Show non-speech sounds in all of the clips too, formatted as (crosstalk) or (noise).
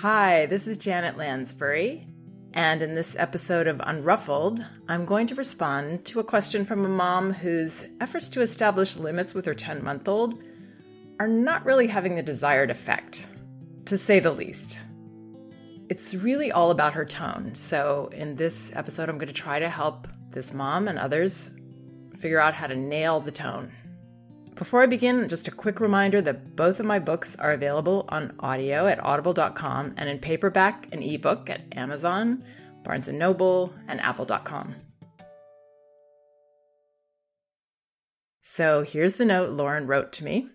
Hi, this is Janet Lansbury, and in this episode of Unruffled, I'm going to respond to a question from a mom whose efforts to establish limits with her 10 month old are not really having the desired effect, to say the least. It's really all about her tone, so in this episode, I'm going to try to help this mom and others figure out how to nail the tone. Before I begin, just a quick reminder that both of my books are available on audio at audible.com and in paperback and ebook at Amazon, Barnes & Noble, and apple.com. So here's the note Lauren wrote to me.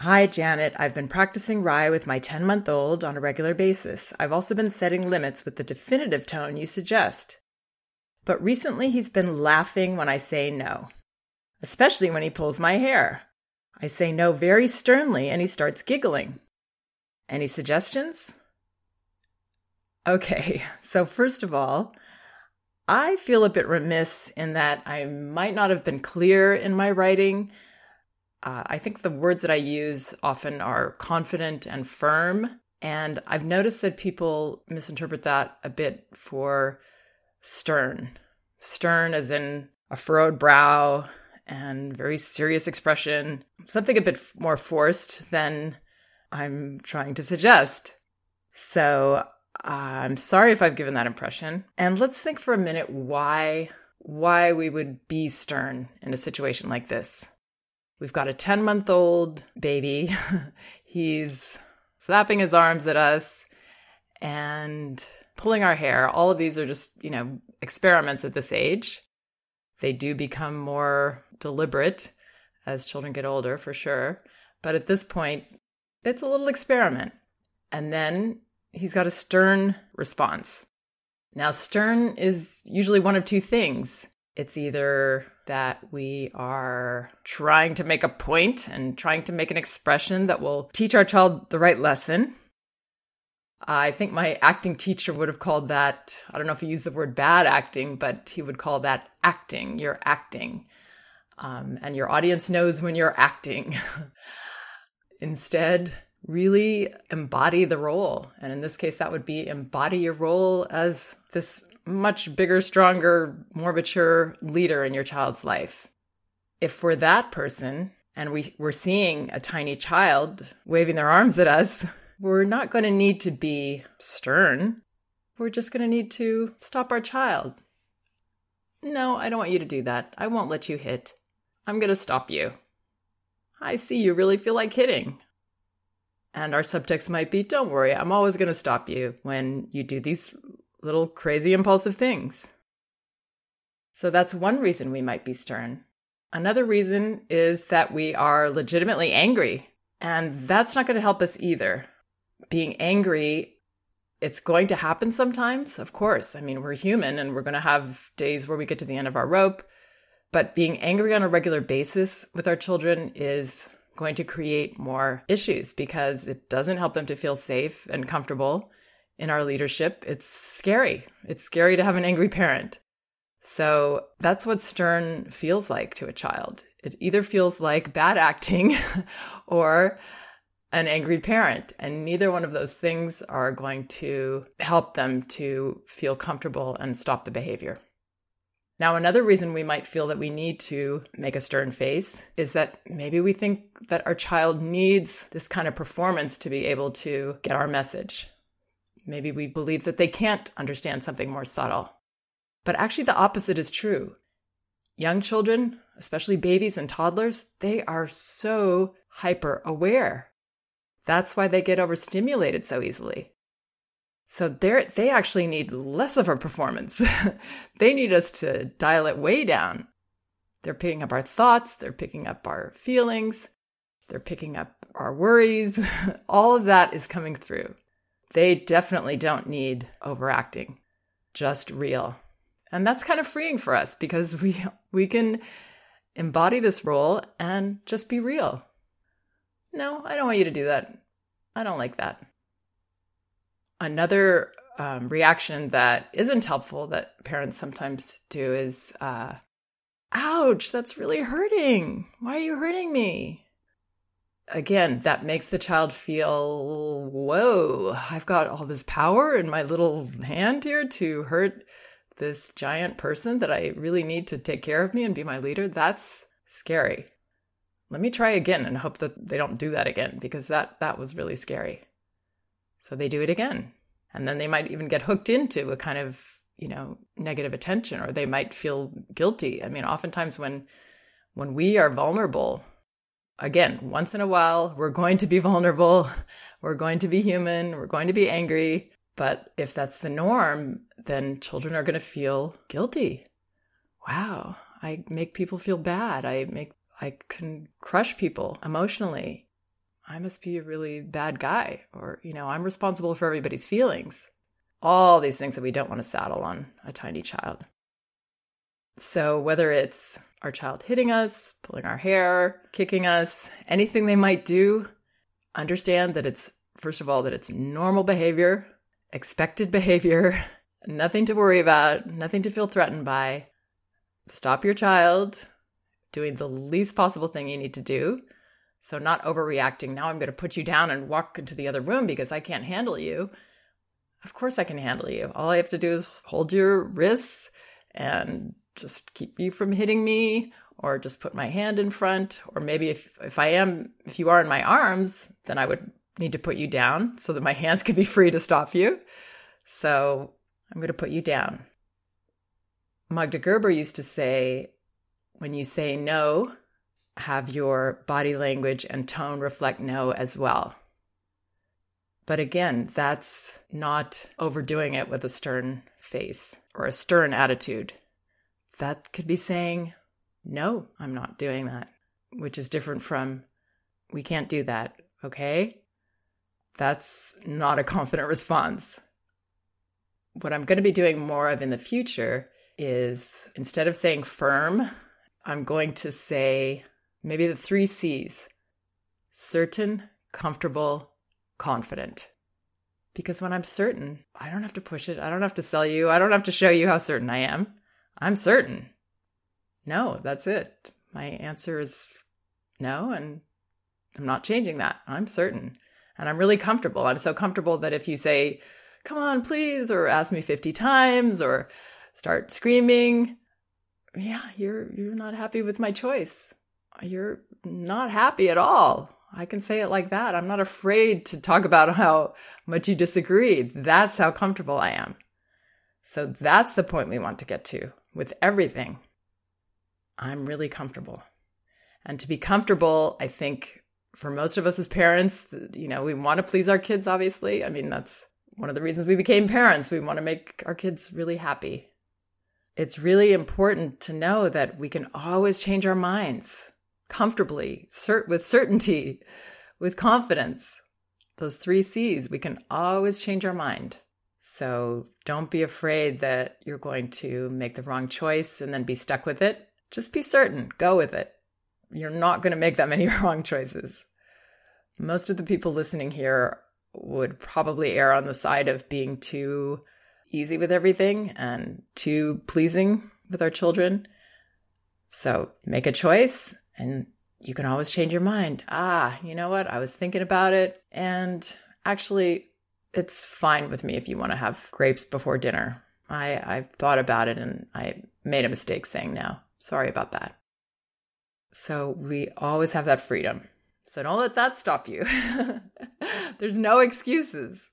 Hi, Janet. I've been practicing RIE with my 10 month old on a regular basis. I've also been setting limits with the definitive tone you suggest. But recently he's been laughing when I say no especially when he pulls my hair. I say no very sternly and he starts giggling. Any suggestions? Okay, (laughs) so first of all, I feel a bit remiss in that I might not have been clear in my writing. Uh, I think the words that I use often are confident and firm. And I've noticed that people misinterpret that a bit for stern. Stern as in a furrowed brow, and very serious expression, something a bit more forced than I'm trying to suggest. So I'm sorry if I've given that impression. And let's think for a minute why why we would be stern in a situation like this. We've got a 10 month old baby. (laughs) He's flapping his arms at us and pulling our hair. All of these are just, you know, experiments at this age. They do become more deliberate as children get older, for sure. But at this point, it's a little experiment. And then he's got a stern response. Now, stern is usually one of two things. It's either that we are trying to make a point and trying to make an expression that will teach our child the right lesson, I think my acting teacher would have called that, I don't know if he used the word bad acting, but he would call that acting. You're acting. Um, and your audience knows when you're acting. (laughs) Instead, really embody the role. And in this case, that would be embody your role as this much bigger, stronger, more mature leader in your child's life. If we're that person and we, we're seeing a tiny child waving their arms at us, (laughs) we're not going to need to be stern. We're just going to need to stop our child. No, I don't want you to do that. I won't let you hit. I'm going to stop you. I see you really feel like hitting. And our subtext might be Don't worry, I'm always going to stop you when you do these little crazy impulsive things. So that's one reason we might be stern. Another reason is that we are legitimately angry. And that's not going to help us either being angry it's going to happen sometimes, of course. I mean, we're human and we're going to have days where we get to the end of our rope. But being angry on a regular basis with our children is going to create more issues because it doesn't help them to feel safe and comfortable in our leadership. It's scary. It's scary to have an angry parent. So that's what stern feels like to a child. It either feels like bad acting (laughs) or an angry parent. And neither one of those things are going to help them to feel comfortable and stop the behavior. Now, another reason we might feel that we need to make a stern face is that maybe we think that our child needs this kind of performance to be able to get our message. Maybe we believe that they can't understand something more subtle. But actually, the opposite is true. Young children, especially babies and toddlers, they are so hyper aware that's why they get overstimulated so easily. So they they actually need less of a performance. (laughs) they need us to dial it way down. They're picking up our thoughts, they're picking up our feelings, they're picking up our worries. (laughs) All of that is coming through. They definitely don't need overacting. Just real. And that's kind of freeing for us because we (laughs) we can embody this role and just be real. No, I don't want you to do that. I don't like that. Another um, reaction that isn't helpful that parents sometimes do is, uh, ouch, that's really hurting. Why are you hurting me? again, that makes the child feel, whoa, I've got all this power in my little hand here to hurt this giant person that I really need to take care of me and be my leader. That's scary. Let me try again and hope that they don't do that again because that that was really scary. So they do it again. And then they might even get hooked into a kind of, you know, negative attention or they might feel guilty. I mean, oftentimes when when we are vulnerable, again, once in a while, we're going to be (laughs) vulnerable, we're going to be human, we're going to be angry. But if that's the norm, then children are going to feel guilty. Wow, I make people feel bad. I make I can crush people emotionally. I must be a really bad guy or you know, I'm responsible for everybody's feelings. All these things that we don't want to saddle on a tiny child. So whether it's our child hitting us, pulling our hair, kicking us, anything they might do, understand that it's, first of all, that it's normal behavior, expected behavior, (laughs) nothing to worry about, nothing to feel threatened by. Stop your child doing the least possible thing you need to do. So, not overreacting. Now I'm going to put you down and walk into the other room because I can't handle you. Of course, I can handle you. All I have to do is hold your wrists and just keep you from hitting me or just put my hand in front or maybe if if I am if you are in my arms then I would need to put you down so that my hands can be free to stop you. So I'm going to put you down. Magda Gerber used to say when you say no, have your body language and tone reflect no as well. But again, that's not overdoing it with a stern face or a stern attitude that could be saying, no, I'm not doing that, which is different from, we can't do that, okay? That's not a (laughs) confident response. What I'm going to be doing more of in the future is instead of saying firm, I'm going to say maybe the three C's certain, comfortable, confident. Because when I'm certain, I don't have to push it. I don't have to sell you. I don't have to show you how certain I am. I'm certain. No, that's it. My answer is no, and I'm not changing that. I'm certain. And I'm really comfortable. I'm so comfortable that if you say, come on, please, or ask me 50 times, or start screaming, yeah, you're you're not happy with my choice. You're not happy at all. I can say it like that. I'm not afraid to talk about how much you disagree. That's how comfortable I am. So that's the point we want to get to with everything. I'm really comfortable. And to be comfortable, I think for most of us as parents, you know, we want to please our kids, obviously. I mean, that's one of the reasons we became parents. We want to make our kids really happy. It's really important to know that we can always change our minds comfortably, cert- with certainty, with confidence. Those three C's, we can always change our mind. So don't be afraid that you're going to make the wrong choice and then be stuck with it. Just be certain, go with it. You're not going to make that (laughs) many wrong choices. Most of the people listening here would probably err on the side of being too easy with everything and too pleasing with our children. So make a choice and you can always change your mind. Ah, you know what? I was thinking about it and actually it's fine with me if you want to have grapes before dinner. I I thought about it and I made a mistake saying no. Sorry about that. So we always have that freedom. So don't let that stop you. (laughs) There's no excuses.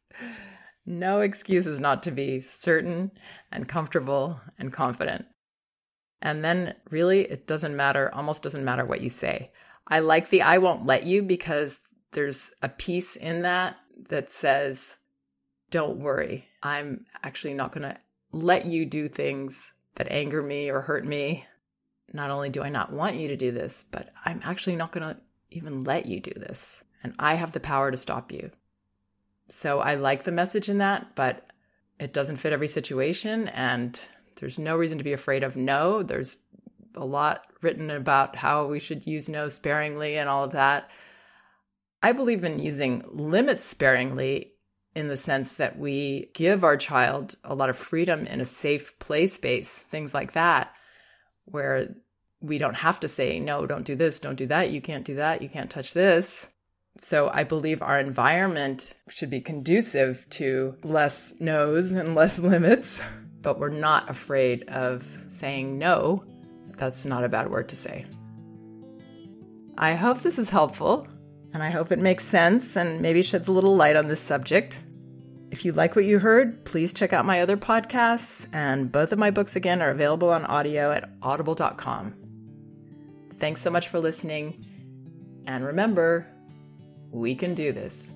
No excuses not to be certain and comfortable and confident. And then really, it doesn't matter, almost doesn't matter what you say. I like the I won't let you because there's a piece in that that says, don't worry. I'm actually not going to let you do things that anger me or hurt me. Not only do I not want you to do this, but I'm actually not going to even let you do this. And I have the power to stop you. So I like the message in that, but it doesn't fit every situation. And there's no reason to be afraid of no. There's a lot written about how we should use no sparingly and all of that. I believe in using limits sparingly in the sense that we give our child a lot of freedom in a safe play space, things like that, where we don't have to say, no, don't do this, don't do that, you can't do that, you can't touch this. So I believe our environment should be conducive to less no's and less (laughs) limits, but we're not afraid of saying no. That's not a bad word to say. I hope this is helpful, and I hope it makes sense and maybe sheds a little light on this subject. If you like what you heard, please check out my other podcasts, and both of my books again are available on audio at audible.com. Thanks so much for listening, and remember, we can do this.